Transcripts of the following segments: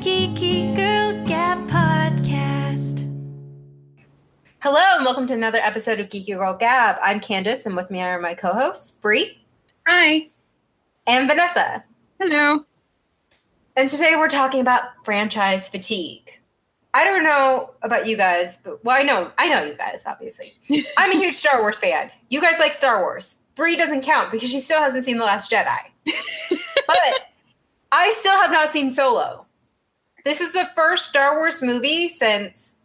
Geeky Girl Gab podcast. Hello, and welcome to another episode of Geeky Girl Gab. I'm Candace, and with me are my co-hosts Bree Hi. and Vanessa. Hello. And today we're talking about franchise fatigue. I don't know about you guys, but well, I know I know you guys. Obviously, I'm a huge Star Wars fan. You guys like Star Wars. Bree doesn't count because she still hasn't seen The Last Jedi. but I still have not seen Solo. This is the first Star Wars movie since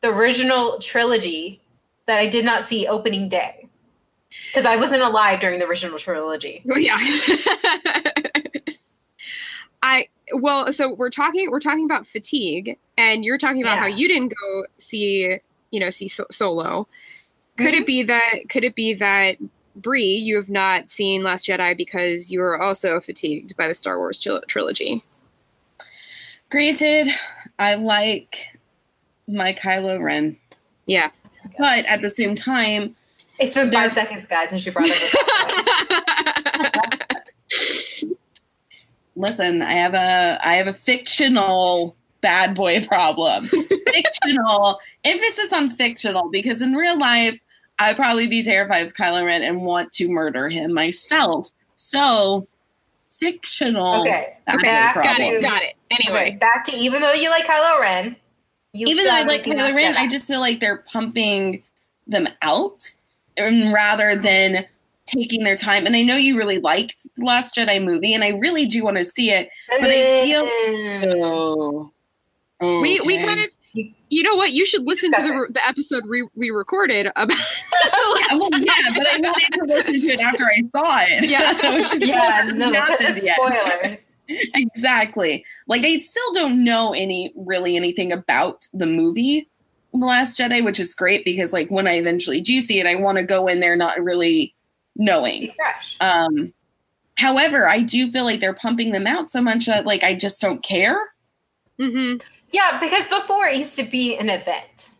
the original trilogy that I did not see opening day because I wasn't alive during the original trilogy. Yeah. I well, so we're talking we're talking about fatigue, and you're talking about how you didn't go see you know see so- Solo. Could Mm-hmm. it be that? Could it be that Bree, you have not seen Last Jedi because you are also fatigued by the Star Wars tril- trilogy? Granted, I like my Kylo Ren, Yeah. but at the same time, It's been five seconds, guys, and she brought it up. listen, I have a I have a fictional bad boy problem. fictional emphasis on fictional because in real life, I'd probably be terrified of Kylo Ren and want to murder him myself. So, fictional. Okay. bad Okay, boy got got problem. it. Got it. Okay, Anyway. back to even though you like Kylo Ren, you even though I like seen Kylo Ren, I just feel like they're pumping them out um, rather than taking their time. And I know you really liked the Last Jedi movie, and I really do want to see it. but I feel-. Oh, We we kind of you know what? You should listen to the, the episode we, we recorded about. Yeah, well, yeah, but I wanted to listen to it after I saw it. Yeah. Yeah, what no, because it's spoilers. Exactly. Like I still don't know any really anything about the movie The Last Jedi, which is great because like when I eventually do see it, I want to go in there not really knowing. Fresh. Um, however, I do feel like they're pumping them out so much that like I just don't care. hmm Yeah, because before it used to be an event.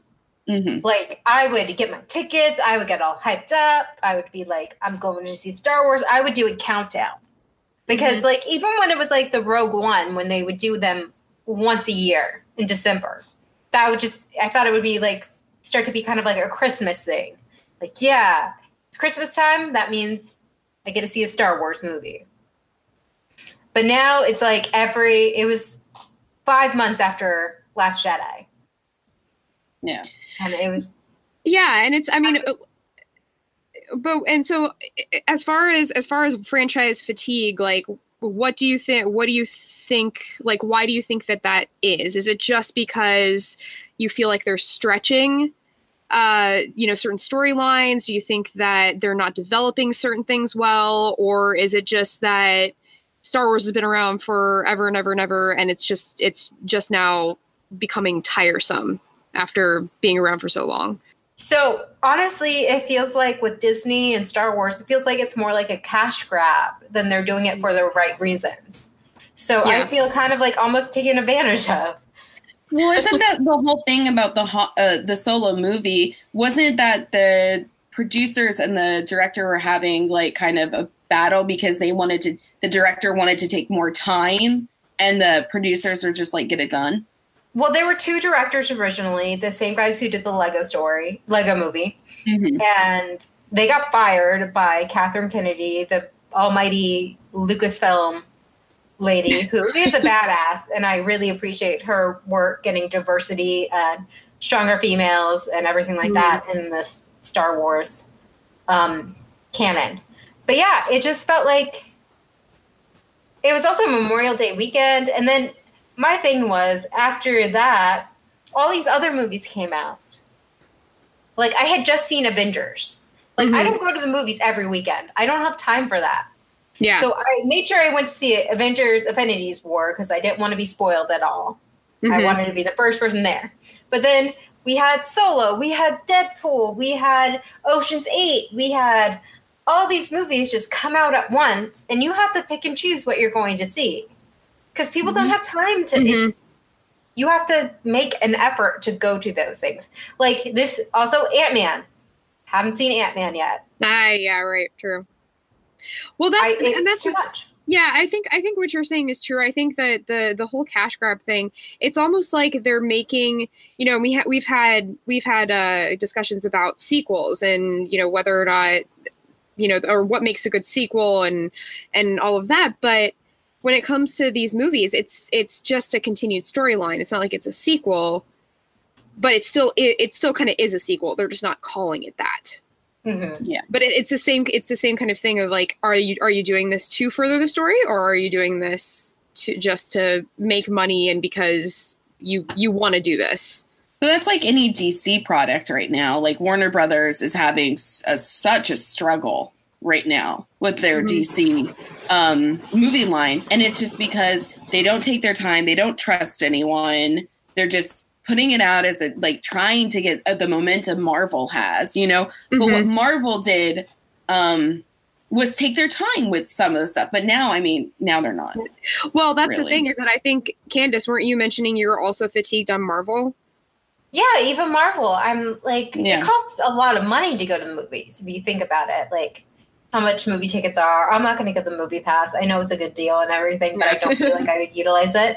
hmm Like I would get my tickets, I would get all hyped up. I would be like, I'm going to see Star Wars. I would do a countdown. Because Mm-hmm. like even when it was like the Rogue One, when they would do them once a year in December, that would just I thought it would be like start to be kind of like a Christmas thing. Like, yeah, it's Christmas time, that means I get to see a Star Wars movie. But now it's like every it was five months after Last Jedi. Yeah. And it was Yeah, and it's I mean, but and so as far as as far as franchise fatigue, like what do you think? What do you think? Like, why do you think that that is? Is it just because you feel like they're stretching? Uh, you know, certain storylines. Do you think that they're not developing certain things well, or is it just that Star Wars has been around forever and ever and ever, and it's just it's just now becoming tiresome after being around for so long? So honestly, it feels like with Disney and Star Wars, it feels like it's more like a cash grab than they're doing it for the right reasons. So I feel kind of like almost taken advantage of. Well, isn't that the whole thing about the uh, the solo movie? Wasn't that the producers and the director were having like kind of a battle because they wanted to the director wanted to take more time and the producers were just like get it done. Well, there were two directors originally, the same guys who did the Lego story, Lego movie, Mm-hmm. and they got fired by Catherine Kennedy, the almighty Lucasfilm lady, who is a badass, and I really appreciate her work getting diversity and stronger females and everything like that in this Star Wars um, canon. But yeah, it just felt like it was also Memorial Day weekend, and then my thing was after that, all these other movies came out. Like I had just seen Avengers. Like I Mhm. don't go to the movies every weekend. I don't have time for that. Yeah. So I made sure I went to see Avengers Infinity War because I didn't want to be spoiled at all. I Mhm. wanted to be the first person there. But then we had Solo, we had Deadpool, we had Ocean's 8, we had all these movies just come out at once and you have to pick and choose what you're going to see. Cuz people don't have time to Mhm. it's- you have to make an effort to go to those things. Like this also Ant-Man. Haven't seen Ant-Man yet. Ah, yeah, right, true. Well, I, that's it's and that's too much. Yeah, I think I think what you're saying is true. I think that the the whole cash grab thing, it's almost like they're making, you know, we ha- we've had we've had uh, discussions about sequels and you know whether or not, you know, or what makes a good sequel and and all of that. But when it comes to these movies, it's it's just a continued storyline. It's not like it's a sequel, but it's still it, it still kind of is a sequel. They're just not calling it that Mhm. but it, it's the same it's the same kind of thing of like are you are you doing this to further the story or are you doing this to just to make money and because you you want to do this But that's like any DC product right now. Like Warner Brothers is having s- a, such a struggle right now with their Mhm. DC um, movie line, and it's just because they don't take their time, they don't trust anyone. They're just putting it out as a like trying to get uh, the momentum Marvel has, you know. But what Mhm. Marvel did um, was take their time with some of the stuff. But now, I mean, now they're not. well that's the thing is that i think candace weren't you mentioning you were also fatigued on marvel Yeah, even Marvel. I'm like, Yeah. it costs a lot of money to go to the movies if you think about it. Like, how much movie tickets are. I'm not going to get the movie pass. I know it's a good deal and everything, but I don't feel like I would utilize it.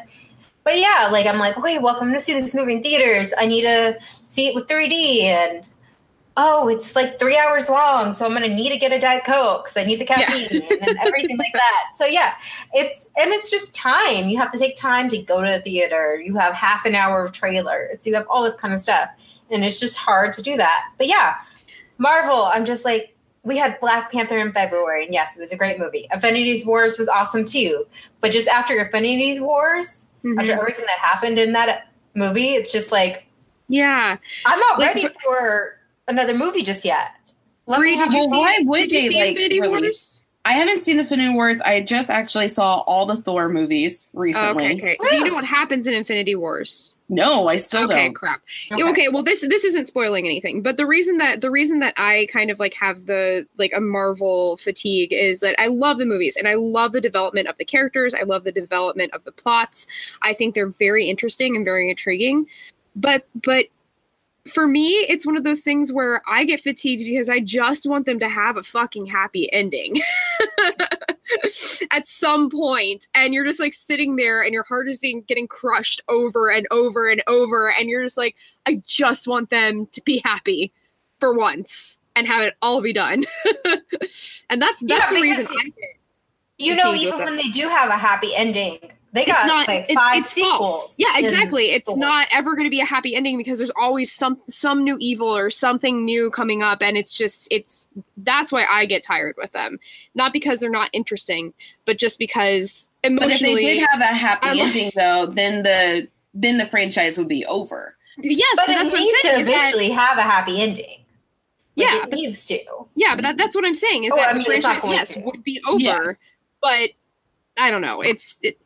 But yeah, like, I'm like, okay, welcome to see this movie in theaters. I need to see it with 3D. And oh, it's like three hours long. So I'm going to need to get a Diet Coke because I need the caffeine and everything like that. So yeah, it's, and it's just time. You have to take time to go to the theater. You have half an hour of trailers. You have all this kind of stuff. And it's just hard to do that. But yeah, Marvel, I'm just like, we had Black Panther in February, and yes, it was a great movie. Infinity Wars was awesome too. But just after Infinity Wars, Mhm. after everything that happened in that movie, it's just like, yeah I'm not Like, ready for another movie just yet. Let did you see, why would did you see like, Infinity Wars? I haven't seen Infinity Wars. I just actually saw all the Thor movies recently. okay, okay. Do you know what happens in Infinity Wars? No, I still okay, don't. Okay, crap. Okay. Okay. well this this isn't spoiling anything, but the reason that the reason that I kind of like have the like a Marvel fatigue is that I love the movies and I love the development of the characters. I love the development of the plots. I think they're very interesting and very intriguing. But but for me, it's one of those things where I get fatigued because I just want them to have a fucking happy ending. At some point. and you're just like sitting there, and your heart is being, getting crushed over and over and over, and you're just like, I just want them to be happy for once and have it all be done. and that's that's Yeah, the reason I get You know, even when they do have a happy ending, they got it's not like it's, five it's sequels. false yeah exactly it's not ever going to be a happy ending because there's always some some new evil or something new coming up and it's just it's that's why i get tired with them not because they're not interesting but just because emotionally. But if they did have a happy I'm- ending, though, then the then the franchise would be over. yes But but that's what i'm to saying that, eventually have a happy ending. Like, yeah it but, needs to. yeah but that, that's what i'm saying is Oh, that I the mean, it's franchise yes to. would be over Yeah. but i don't know it's it,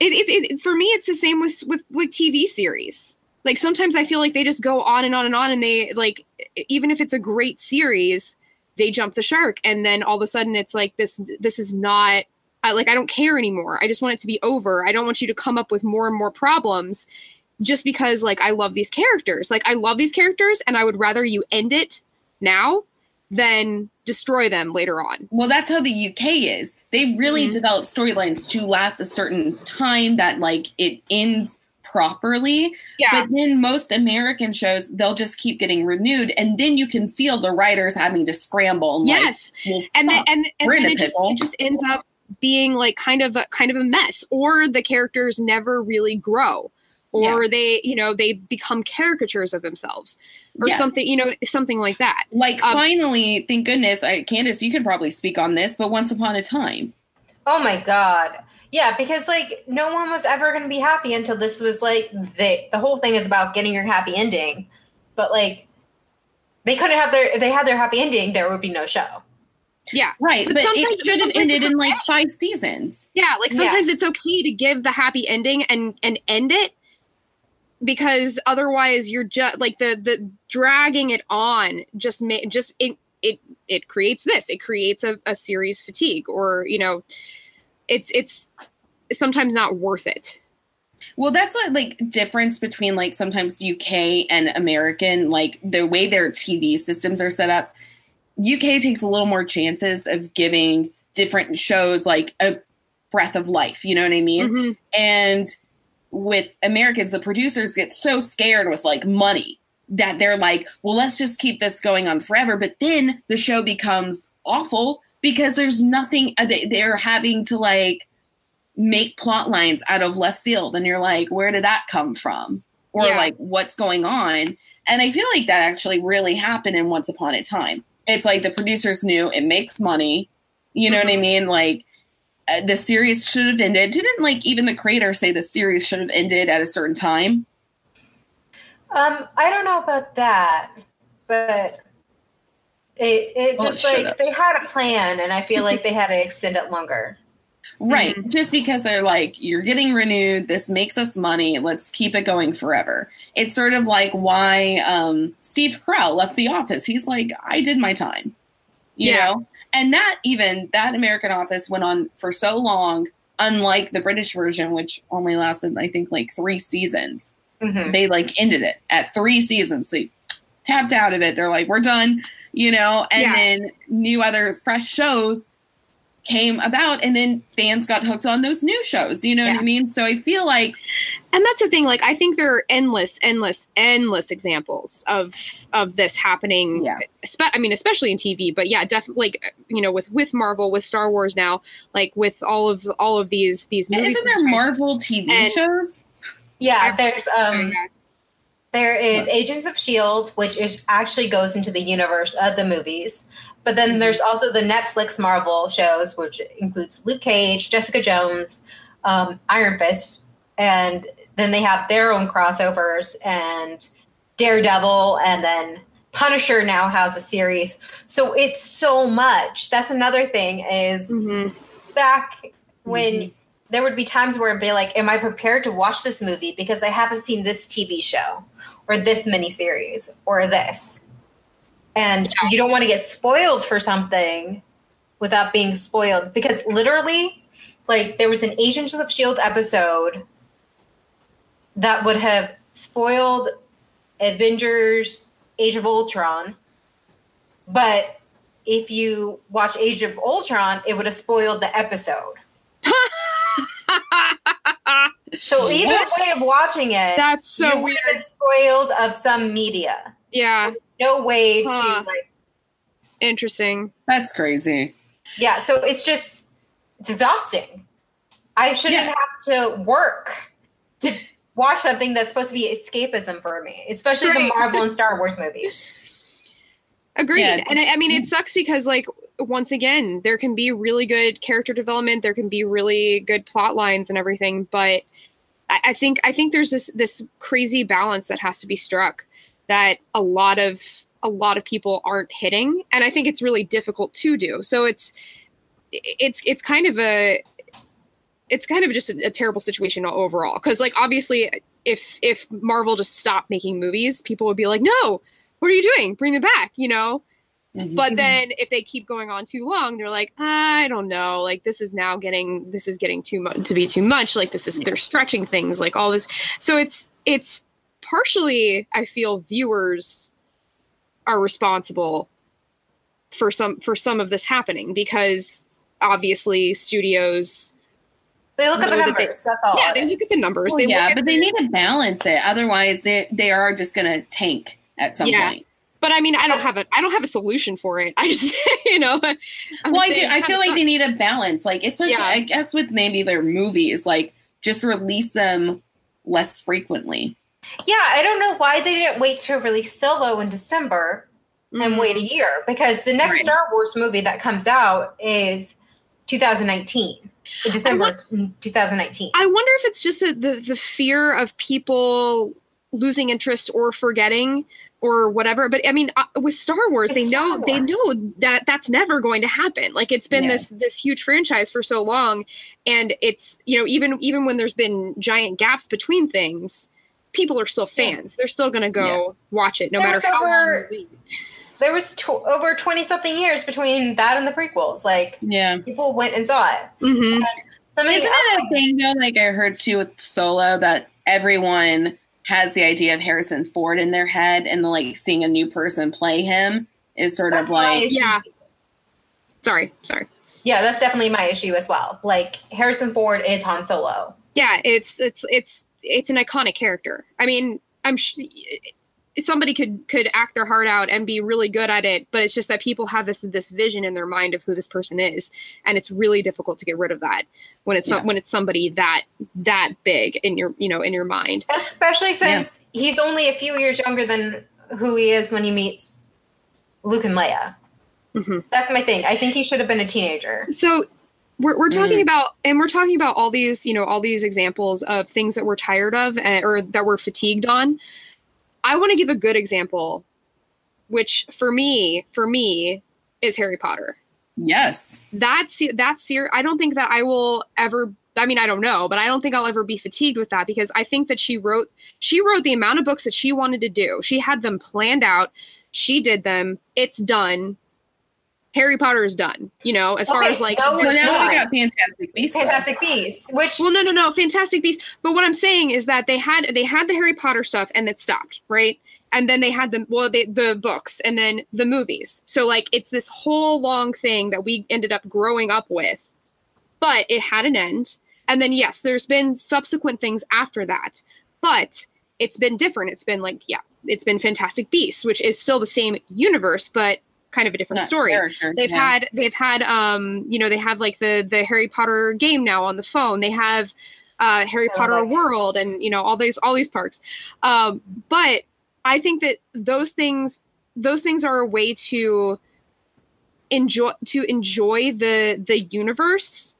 it, it, it for me it's the same with with with tv series. Like sometimes i feel like they just go on and on and on and they like even if it's a great series they jump the shark and then all of a sudden it's like this this is not I, like i don't care anymore. I just want it to be over. I don't want you to come up with more and more problems just because like i love these characters. Like i love these characters and i would rather you end it now than destroy them later on Well, that's how the UK is. They really Mhm. develop storylines to last a certain time that like it ends properly. yeah But then most American shows, they'll just keep getting renewed, and then you can feel the writers having to scramble. And yes like, well, and then and, and then it just it just ends up being like kind of a kind of a mess or the characters never really grow or they you know they become caricatures of themselves or Yes. something you know something like that like um, finally, thank goodness, I, Candace, you can probably speak on this. But once upon a time, Oh my god. Yeah, because like no one was ever going to be happy until this was like the the whole thing is about getting your happy ending. But like they couldn't have their if they had their happy ending, there would be no show. yeah right? But But, sometimes- it should have ended in like five seasons. yeah like Yeah. sometimes it's okay to give the happy ending and and end it because otherwise you're just like the the dragging it on just ma- just it it it creates this it creates a, a series fatigue or you know it's it's sometimes not worth it Well, that's what like difference between like sometimes UK and American, like the way their TV systems are set up. UK takes a little more chances of giving different shows like a breath of life. You know what I mean? Mhm. And with Americans, the producers get so scared with like money that they're like, well, let's just keep this going on forever. But then the show becomes awful because there's nothing, uh, they- they're having to like make plot lines out of left field. And you're like, where did that come from? Or Yeah. like, what's going on? And I feel like that actually really happened in Once Upon a Time. It's like the producers knew it makes money. You know what I mean? Like, the series should have ended. Didn't like even the creator say the series should have ended at a certain time? Um, I don't know about that, but it it Well, just should like have. they had a plan, and I feel like they had to extend it longer. Right. Mm-hmm. Just because they're like, you're getting renewed, this makes us money, let's keep it going forever. It's sort of like why um, Steve Carell left the office. He's like, I did my time. You Yeah. know? And that even that American office went on for so long, unlike the British version, which only lasted, I think, like three seasons. Mhm. they like ended it at three seasons. They tapped out of it. They're like, we're done, you know, and Yeah. then new other fresh shows came about and then fans got hooked on those new shows. You know what I mean? So I feel like and that's the thing like i think there are endless endless endless examples of of this happening Yeah. espe- i mean especially in tv but yeah definitely like you know with with marvel with star wars now like with all of all of these these movies isn't there Marvel TV And- shows? Yeah, there's um, there is Agents of Shield, which is actually goes into the universe of the movies. But then Mm-hmm. there's also the Netflix Marvel shows, which includes Luke Cage, Jessica Jones, um, Iron Fist, and then they have their own crossovers and Daredevil, and then Punisher now has a series. So it's so much. That's another thing is Mhm. back when Mhm. there would be times where it'd be like, Am I prepared to watch this movie because I haven't seen this TV show or this miniseries or this? And you don't want to get spoiled for something without being spoiled because literally, like, there was an Agents of Shield episode that would have spoiled Avengers Age of Ultron, but if you watch Age of Ultron, it would have spoiled the episode. So either way of watching it, that's so weird spoiled of some media. yeah No way to like, interesting That's crazy. yeah. So it's just it's exhausting. I shouldn't Yeah. have to work to watch something that's supposed to be escapism for me, especially the Marvel and Star Wars movies. Agreed. Yeah. And I, I mean, it sucks because, like, once again, there can be really good character development, there can be really good plot lines and everything, but I, I think I think there's this this crazy balance that has to be struck that a lot of a lot of people aren't hitting, and I think it's really difficult to do. So it's it's it's kind of a it's kind of just a, a terrible situation overall. Because like obviously if if marvel just stopped making movies people would be like no what are you doing? Bring them back you know? Mhm. but then if they keep going on too long they're like i don't know like this is now getting this is getting too much to be too much like this is they're stretching things like all this. So it's it's partially i feel viewers are responsible for some for some of this happening because obviously studios They look at the Know that they- numbers. that's all. yeah they is. look at the numbers Well, they yeah, but the- they need to balance it. Otherwise, they they are just going to tank at some Yeah. point. but i mean i don't have a i don't have a solution for it i just you know I'm well, I do. I feel kinda like they need a balance. Like, especially, Yeah. I guess, with maybe their movies, like just release them less frequently. Yeah, I don't know why they didn't wait to release Solo in December sucks. and wait a year because the next Right. Star Wars movie that comes out is 2019, in December 2019. I wonder if it's just the, the the fear of people losing interest or forgetting or whatever. But I mean, uh, with Star Wars, It's they know Star they Wars. know that that's never going to happen. Like it's been Yeah. this this huge franchise for so long, and it's you know even even when there's been giant gaps between things, people are still fans. They're still going to go Yeah. watch it no There matter how long. over- we wait. There was tw- over 20 something years between that and the prequels. Like, Yeah. people went and saw it. Mm-hmm. Something Isn't it a thing though? Like I heard too with Solo that everyone has the idea of Harrison Ford in their head, and like seeing a new person play him is sort of That's why like it's- Yeah. Sorry, sorry. Yeah, that's definitely my issue as well. Like Harrison Ford is Han Solo. Yeah, it's it's it's it's an iconic character. I mean, I'm sh- somebody could could act their heart out and be really good at it, but it's just that people have this this vision in their mind of who this person is, and it's really difficult to get rid of that when it's some, Yeah. when it's somebody that that big in your you know in your mind. Especially since he's only a few years younger than who he is when he meets Luke and Leia. Mhm. That's my thing. I think he should have been a teenager. So we're, we're talking Mm. about and we're talking about all these you know all these examples of things that we're tired of uh, or that we're fatigued on. I want to give a good example which for me for me is harry potter. Yes. that's that's ser- i don't think that i will ever i mean i don't know but i don't think i'll ever be fatigued with that because i think that she wrote she wrote the amount of books that she wanted to do. She had them planned out. She did them. It's done harry potter is done you know as far as like no, it's now not. we got Fantastic Beasts. Fantastic Beasts, which well no no no fantastic beasts but what i'm saying is that they had they had the harry potter stuff and it stopped right and then they had the well they, the books and then the movies so like it's this whole long thing that we ended up growing up with but it had an end and then yes there's been subsequent things after that but it's been different it's been like yeah it's been fantastic beasts which is still the same universe but kind of a different Not story characters, they've yeah. had they've had um you know they have like the the harry potter game now on the phone they have uh harry I potter it. world and you know all these all these parks um but i think that those things those things are a way to enjoy to enjoy the the universe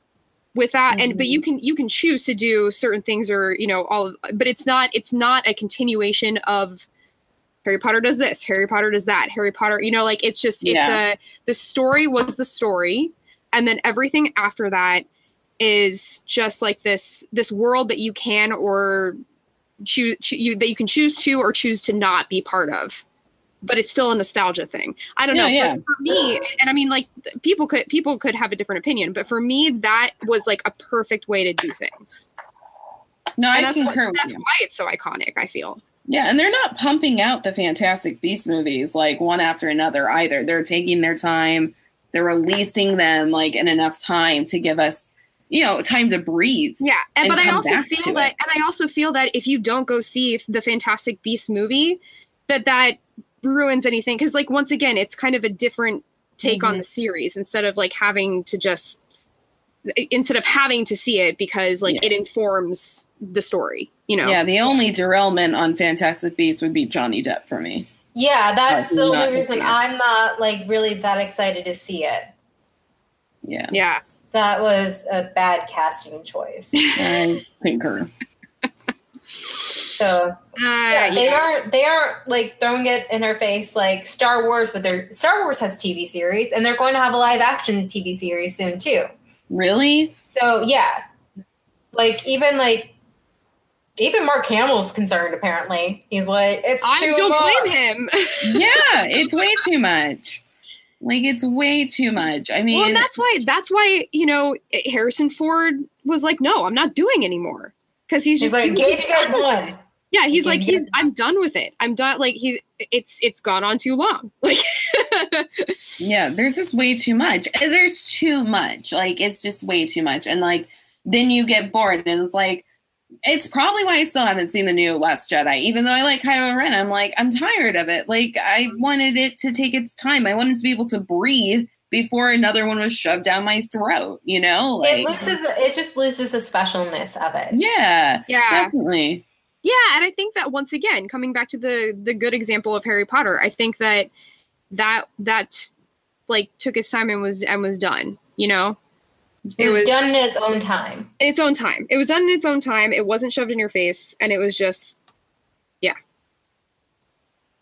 without and but Mm-hmm. you can you can choose to do certain things or you know all but it's not it's not a continuation of Harry Potter does this, Harry Potter does that, Harry Potter, you know, like it's just it's Yeah. a the story was the story and then everything after that is just like this this world that you can or choose you that you can choose to or choose to not be part of. But it's still a nostalgia thing. I don't know. Yeah, For, yeah. for me, and I mean, like people could people could have a different opinion, but for me, that was like a perfect way to do things. No, And I that's, concur with that's why it's so iconic. I feel. Yeah, and they're not pumping out the Fantastic Beast movies like one after another either. They're taking their time. They're releasing them like in enough time to give us, you know, time to breathe. Yeah, and, and but I also feel that, it. and I also feel that if you don't go see the Fantastic Beast movie, that that ruins anything because, like, once again, it's kind of a different take Mm-hmm. on the series instead of like having to just instead of having to see it because like Yeah. it informs the story. You know. Yeah, the only derailment on Fantastic Beasts would be Johnny Depp for me. yeah, that's the only reason. I'm not like really that excited to see it. Yeah, Yeah. That was a bad casting choice. I concur. So Uh, yeah, they yeah. aren't they aren't like throwing it in her face like Star Wars, but their Star Wars has TV series, and they're going to have a live action TV series soon too. Really? So yeah, like even like even Mark Hamill's concerned. Apparently, he's like, it's I too don't much. blame him. Yeah, it's way too much. Like it's way too much. I mean, well, and that's why that's why you know Harrison Ford was like, no, I'm not doing anymore because he's He's just like, he was gave you guys one. Yeah, he's like, gave you he's I'm done with it. I'm done. Like he, it's it's gone on too long. Like, yeah, there's just way too much. Uh, There's too much. Like it's just way too much. And like then you get bored and it's like it's probably why I still haven't seen the new Last Jedi. Even though I like Kylo Ren, I'm like, I'm tired of it. Like I wanted it to take its time. I wanted to be able to breathe before another one was shoved down my throat, you know? It loses. It just loses the specialness of it. Yeah. yeah, Definitely. yeah, and I think that once again, coming back to the the good example of Harry Potter, I think that that that like took its time and was and was done. You know, It was done in its own time. in its own time. It was done in its own time. It wasn't shoved in your face, and it was just, yeah.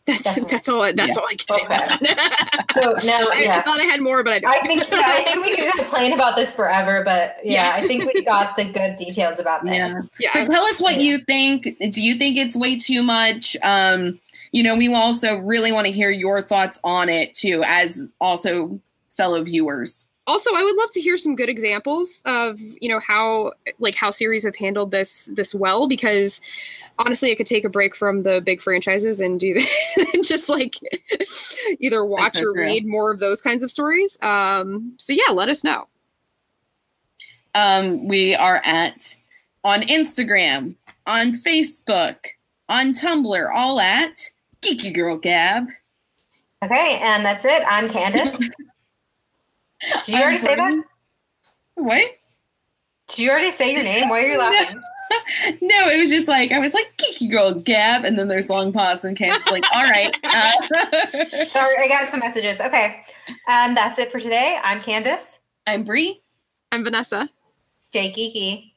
That's Definitely. that's all. I- That's Yeah. all I can say about that. So now, I, I thought I had more, but I don't. I think yeah, I think we can complain about this forever, but yeah, Yeah. I think we got the good details about this. Yeah. yeah. But tell us what Yeah. you think. Do you think it's way too much? Um, you know, we also really want to hear your thoughts on it too, as also fellow viewers. Also i would love to hear some good examples of you know how like how series have handled this this well because honestly i could take a break from the big franchises and do and just like either watch so or true. read more of those kinds of stories um so yeah let us know Um, we are at on Instagram, on Facebook, on Tumblr, all at Geeky Girl Gab. Okay, and that's it. I'm Candace. Did you already say that? What? Did you already say your name? Why are you laughing? No, it was just like I was like Geeky Girl Gab, and then there's a long pause, and Candace is like, all right. Uh, Sorry, I got some messages. Okay, um, that's it for today. I'm Candace. I'm Bree. I'm Vanessa. Stay geeky.